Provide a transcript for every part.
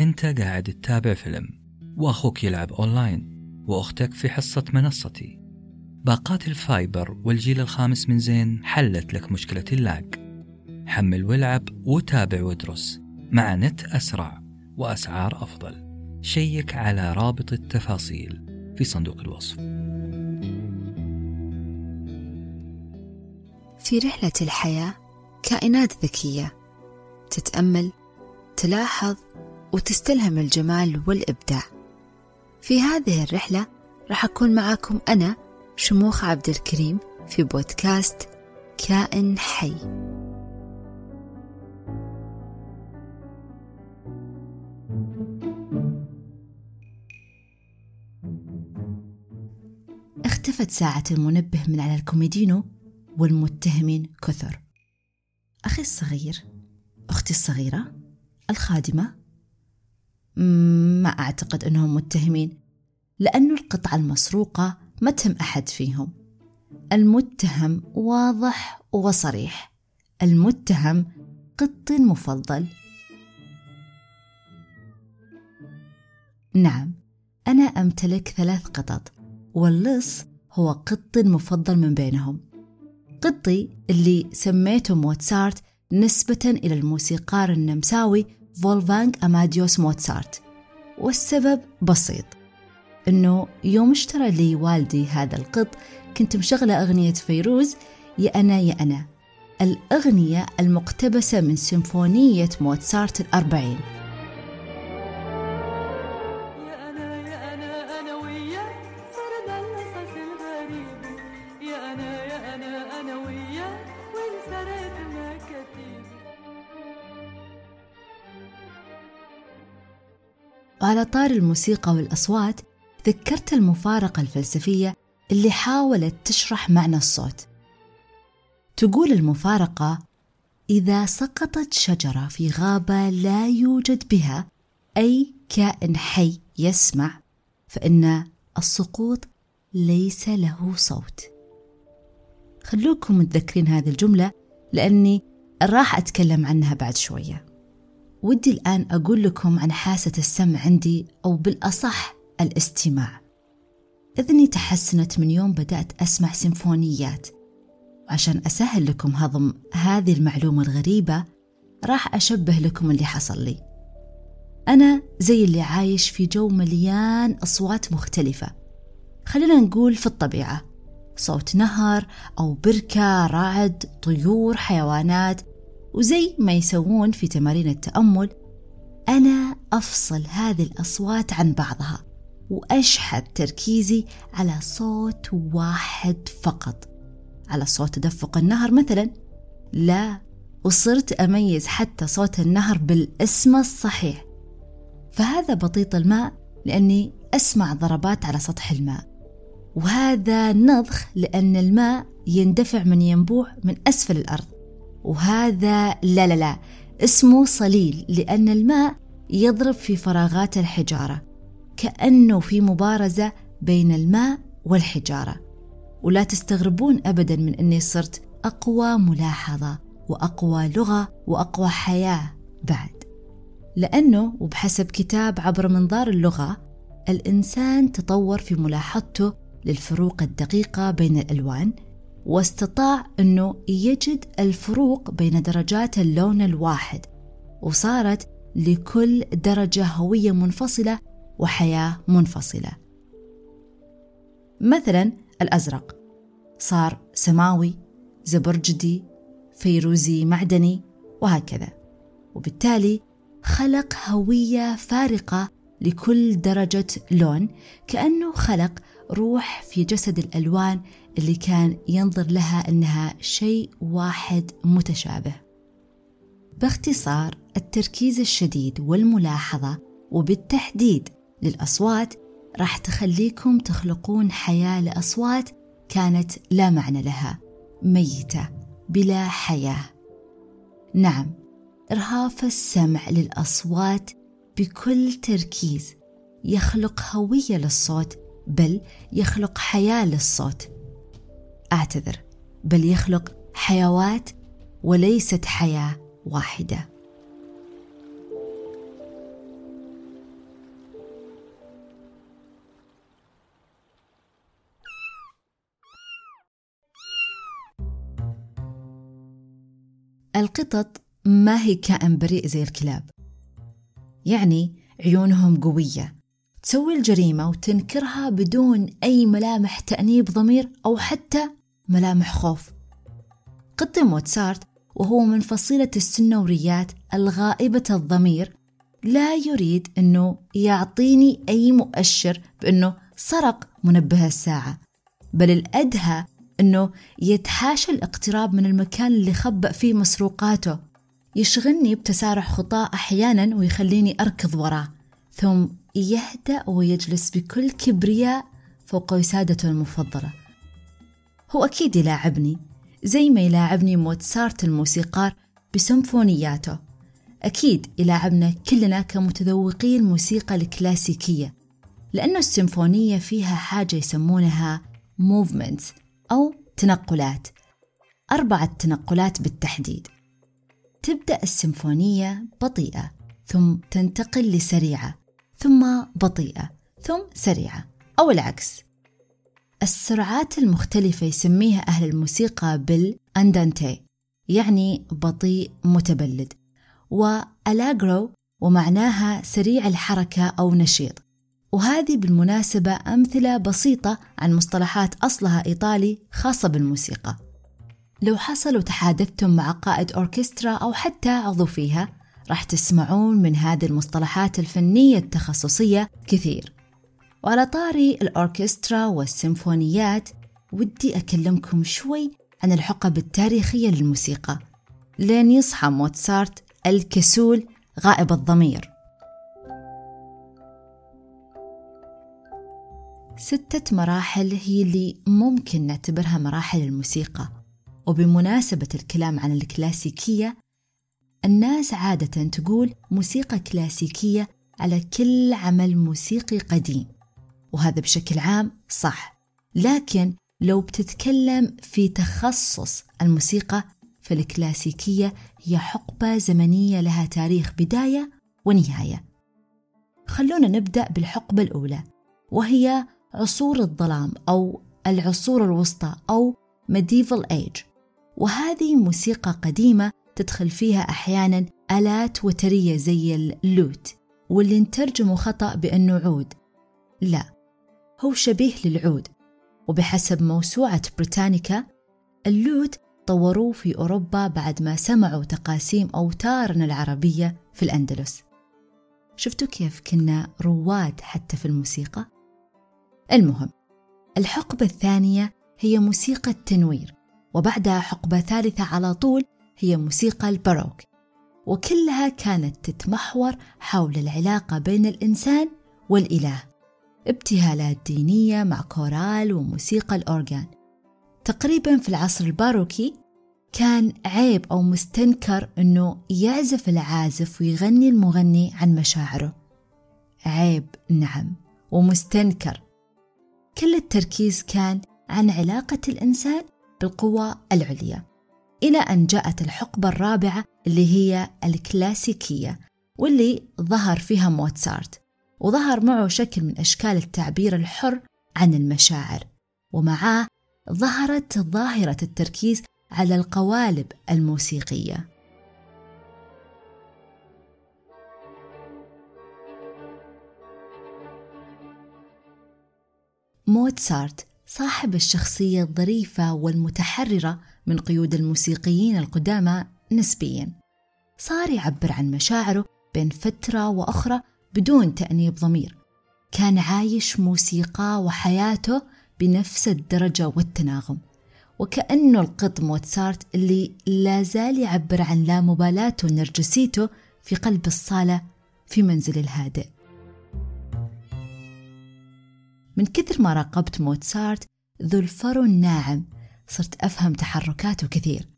أنت قاعد تتابع فيلم وأخوك يلعب أونلاين وأختك في حصة منصتي. باقات ال fiber والجيل الخامس من زين حلت لك مشكلة ال lag. حمل والعب وتابع وادرس مع نت أسرع وأسعار أفضل. check على رابط التفاصيل في صندوق الوصف. في رحلة الحياة كائنات ذكية تتأمل تلاحظ وتستلهم الجمال والإبداع. في هذه الرحلة راح أكون معاكم أنا شموخ عبد الكريم في بودكاست كائن حي. اختفت ساعة المنبه من على الكوميدينو والمتهمين كثر. أخي الصغير أختي الصغيرة الخادمة ما أعتقد أنهم متهمين لأن القطعة المسروقة ما تهم أحد فيهم. المتهم واضح وصريح. المتهم قط مفضل. نعم أنا أمتلك ثلاث قطط واللص هو قط مفضل من بينهم. قطي اللي سميته موتسارت نسبة إلى الموسيقار النمساوي فولفانغ أماديوس موتسارت. والسبب بسيط. إنه يوم اشترى لي والدي هذا القط كنت مشغلة أغنية فيروز يا أنا يا أنا. الأغنية المقتبسة من سيمفونية موتسارت الأربعين. وعلى طار الموسيقى والأصوات ذكرت المفارقة الفلسفية اللي حاولت تشرح معنى الصوت. تقول المفارقة إذا سقطت شجرة في غابة لا يوجد بها أي كائن حي يسمع فإن السقوط ليس له صوت. خلوكم متذكرين هذه الجملة لأني راح أتكلم عنها بعد شوية. ودي الآن أقول لكم عن حاسة السمع عندي أو بالأصح الاستماع. إذني تحسنت من يوم بدأت أسمع سيمفونيات. وعشان أسهل لكم هضم هذه المعلومة الغريبة راح أشبه لكم اللي حصل لي. أنا زي اللي عايش في جو مليان أصوات مختلفة. خلينا نقول في الطبيعة. صوت نهر أو بركة رعد طيور حيوانات وزي ما يسوون في تمارين التأمل أنا أفصل هذه الأصوات عن بعضها وأشحذ تركيزي على صوت واحد فقط. على صوت تدفق النهر مثلا لا وصرت أميز حتى صوت النهر بالاسم الصحيح. فهذا بطيط الماء لأني أسمع ضربات على سطح الماء. وهذا نضخ لأن الماء يندفع من ينبوع من أسفل الأرض. وهذا لا لا لا اسمه صليل لأن الماء يضرب في فراغات الحجارة كأنه في مبارزة بين الماء والحجارة. ولا تستغربون أبدا من أني صرت أقوى ملاحظة وأقوى لغة وأقوى حياة بعد. لأنه وبحسب كتاب عبر منظار اللغة الإنسان تطور في ملاحظته للفروق الدقيقة بين الألوان واستطاع أنه يجد الفروق بين درجات اللون الواحد وصارت لكل درجة هوية منفصلة وحياة منفصلة. مثلا الأزرق صار سماوي زبرجدي فيروزي معدني وهكذا. وبالتالي خلق هوية فارقة لكل درجة لون كأنه خلق روح في جسد الألوان اللي كان ينظر لها أنها شيء واحد متشابه. باختصار التركيز الشديد والملاحظة وبالتحديد للأصوات راح تخليكم تخلقون حياة لأصوات كانت لا معنى لها ميتة بلا حياة. نعم إرهاف السمع للأصوات بكل تركيز يخلق هوية للصوت بل يخلق حياة للصوت. أعتذر بل يخلق حيوات وليست حياة واحدة. القطط ما هي كائن بريء زي الكلاب. يعني عيونهم قوية تسوي الجريمة وتنكرها بدون أي ملامح تأنيب ضمير أو حتى ملامح خوف. قط موتسارت وهو من فصيلة السنوريات الغائبة الضمير لا يريد أنه يعطيني أي مؤشر بأنه سرق منبه الساعة بل الأدهى أنه يتحاشى الاقتراب من المكان اللي خبأ فيه مسروقاته يشغلني بتسارع خطاه أحيانا ويخليني أركض وراه ثم يهدأ ويجلس بكل كبرياء فوق وسادته المفضلة. هو أكيد يلاعبني زي ما يلاعبني موتسارت الموسيقار بسمفونياته. أكيد يلاعبنا كلنا كمتذوقي الموسيقى الكلاسيكية لأنه السيمفونية فيها حاجة يسمونها movements أو تنقلات أربعة تنقلات بالتحديد. تبدأ السيمفونية بطيئة ثم تنتقل لسريعة ثم بطيئة ثم سريعة أو العكس. السرعات المختلفة يسميها أهل الموسيقى بالأندانتي يعني بطيء متبلد وألأجرو ومعناها سريع الحركة أو نشيط. وهذه بالمناسبة أمثلة بسيطة عن مصطلحات أصلها إيطالي خاصة بالموسيقى. لو حصل وتحادثتم مع قائد أوركسترا أو حتى عضو فيها راح تسمعون من هذه المصطلحات الفنية التخصصية كثير. وعلى طاري الأوركسترا والسيمفونيات ودي أكلمكم شوي عن الحقب التاريخية للموسيقى. لين يصحى موتسارت الكسول غائب الضمير. ستة مراحل هي اللي ممكن نعتبرها مراحل الموسيقى. وبمناسبة الكلام عن الكلاسيكية الناس عادة تقول موسيقى كلاسيكية على كل عمل موسيقي قديم. وهذا بشكل عام صح. لكن لو بتتكلم في تخصص الموسيقى فالكلاسيكية هي حقبة زمنية لها تاريخ بداية ونهاية. خلونا نبدأ بالحقبة الأولى وهي عصور الظلام أو العصور الوسطى أو medieval age. وهذه موسيقى قديمة تدخل فيها أحيانا آلات وترية زي اللوت واللي نترجمه خطأ بأنه عود. لا هو شبيه للعود. وبحسب موسوعة بريتانيكا اللوت طوروه في أوروبا بعد ما سمعوا تقاسيم أوتارنا العربية في الأندلس. شفتوا كيف كنا رواد حتى في الموسيقى؟ المهم الحقبة الثانية هي موسيقى التنوير وبعدها حقبة ثالثة على طول هي موسيقى الباروك. وكلها كانت تتمحور حول العلاقة بين الإنسان والإله. ابتهالات دينية مع كورال وموسيقى الأورغان. تقريبا في العصر الباروكي كان عيب أو مستنكر أنه يعزف العازف ويغني المغني عن مشاعره. عيب نعم ومستنكر. كل التركيز كان عن علاقة الإنسان بالقوى العليا إلى أن جاءت الحقبة الرابعة اللي هي الكلاسيكية واللي ظهر فيها موتسارت. وظهر معه شكل من أشكال التعبير الحر عن المشاعر ومعاه ظهرت ظاهرة التركيز على القوالب الموسيقية. موتسارت صاحب الشخصية الظريفة والمتحررة من قيود الموسيقيين القدامى نسبيا. صار يعبر عن مشاعره بين فترة وأخرى بدون تأنيب ضمير. كان عايش موسيقى وحياته بنفس الدرجة والتناغم. وكأنه القط موتسارت اللي لا زال يعبر عن لا مبالاته ونرجسيته في قلب الصالة في منزل الهادئ. من كثر ما راقبت موتسارت ذو الفرو الناعم صرت أفهم تحركاته كثير.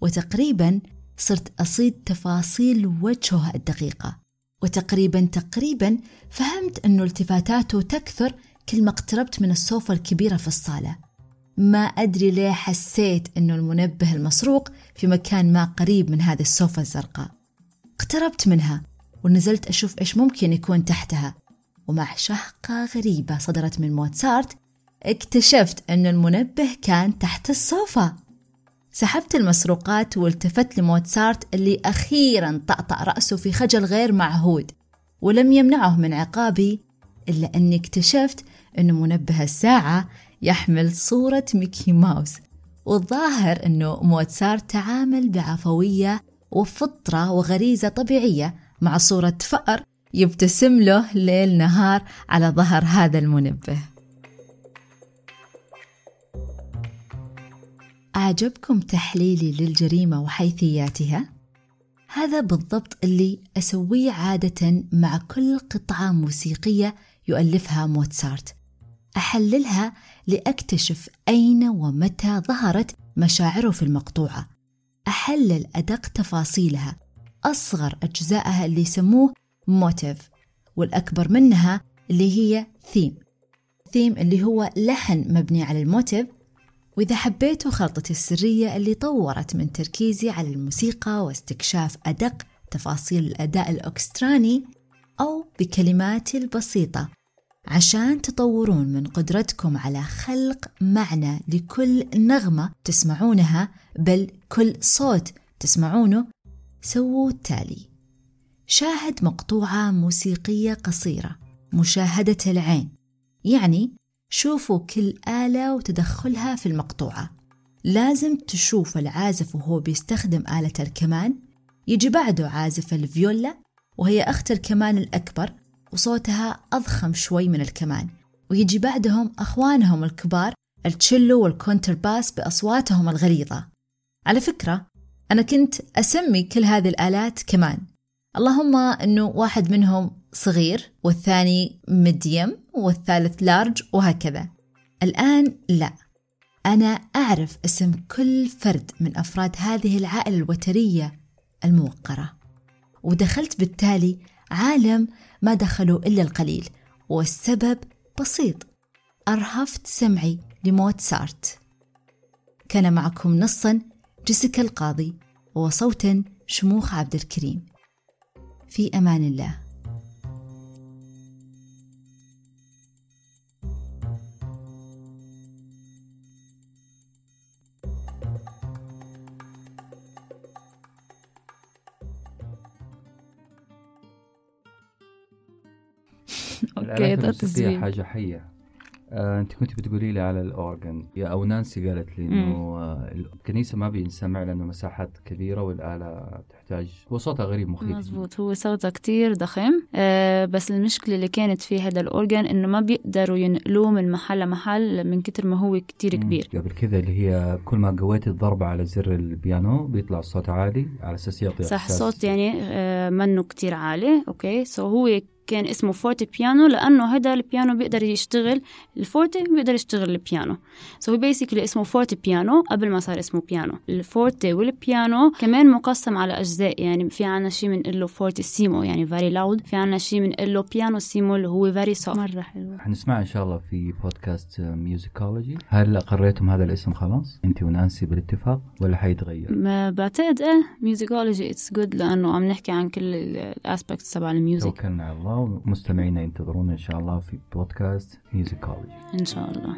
وتقريبا صرت أصيد تفاصيل وجهه الدقيقة. وتقريبا تقريبا فهمت أنه التفاتاته تكثر كل ما اقتربت من الصوفة الكبيرة في الصالة. ما أدري ليه حسيت أنه المنبه المسروق في مكان ما قريب من هذه الصوفة الزرقاء. اقتربت منها ونزلت أشوف إيش ممكن يكون تحتها. ومع شهقة غريبة صدرت من موتسارت اكتشفت أن المنبه كان تحت الصوفة. سحبت المسروقات والتفت لموتسارت اللي أخيرا طأطأ رأسه في خجل غير معهود ولم يمنعه من عقابي إلا أني اكتشفت أن منبه الساعة يحمل صورة ميكي ماوس والظاهر أنه موتسارت تعامل بعفوية وفطرة وغريزة طبيعية مع صورة فأر يبتسم له ليل نهار على ظهر هذا المنبه. أعجبكم تحليلي للجريمة وحيثياتها؟ هذا بالضبط اللي أسويه عادة مع كل قطعة موسيقية يؤلفها موتسارت. أحللها لأكتشف أين ومتى ظهرت مشاعره في المقطوعة. أحلل أدق تفاصيلها. أصغر أجزائها اللي يسموه motif والأكبر منها اللي هي theme. theme اللي هو لحن مبني على ال motif وإذا حبيتوا خلطتي السرية اللي طورت من تركيزي على الموسيقى واستكشاف أدق تفاصيل الأداء الأوركسترالي أو بكلماتي البسيطة عشان تطورون من قدرتكم على خلق معنى لكل نغمة تسمعونها بل كل صوت تسمعونه سووا التالي. شاهد مقطوعة موسيقية قصيرة مشاهدة العين يعني شوفوا كل آلة وتدخلها في المقطوعة. لازم تشوف العازف وهو بيستخدم آلة الكمان. يجي بعده عازف الفيولا وهي أخت الكمان الأكبر وصوتها أضخم شوي من الكمان. ويجي بعدهم أخوانهم الكبار التشيلو والكونترباس بأصواتهم الغليظة. على فكرة أنا كنت أسمي كل هذه الآلات كمان. اللهم أنه واحد منهم صغير والثاني medium والثالث large وهكذا. الآن لا. أنا أعرف اسم كل فرد من أفراد هذه العائلة الوترية الموقرة. ودخلت بالتالي عالم ما دخلوا إلا القليل والسبب بسيط. أرهفت سمعي لموتسارت. كان معكم نصا جيسيكا القاضي وصوتا شموخ عبد الكريم. في أمان الله. okay الموسيقية تسجيل حاجة حية. آه، انت كنت بتقولي لي على ال organ يا أو نانسي قالت لي إنه آه، الكنيسة ما بينسمع لأنه مساحات كبيرة والآلة تحتاج. هو صوتها غريب مخيف. مزبوط هو صوته كتير ضخم. آه بس المشكلة اللي كانت في هذا ال organ إنه ما بيقدروا ينقلوه من محل لمحل من كتر ما هو كتير. كبير. قبل كذا اللي هي كل ما قويت الضربة على زر البيانو بيطلع الصوت عالي على أساس يعطي صح إحساس. صوت يعني آه منه كتير عالي. okay. so هو كان اسمه fortepiano لأنه هذا البيانو بيقدر يشتغل ال forte بيقدر يشتغل ال piano. so هو basically اسمه fortepiano قبل ما صار اسمه بيانو. ال forte وال piano كمان مقسم على أجزاء يعني في عنا شيء بنقول له fortissimo يعني very loud في عنا شيء بنقول له pianissimo اللي هو very soft مرة حلو حنسمع إن شاء الله في بودكاست musicology هل قررتم هذا الاسم خلاص؟ أنت ونانسي بالاتفاق ولا حيتغير؟ ما بعتقد. إيه musicology it's good لأنه عم نحكي عن كل ال aspects تبع ال music. توكلنا على الله. ومستمعينا ينتظرونا إن شاء الله في بودكاست musicology إن شاء الله.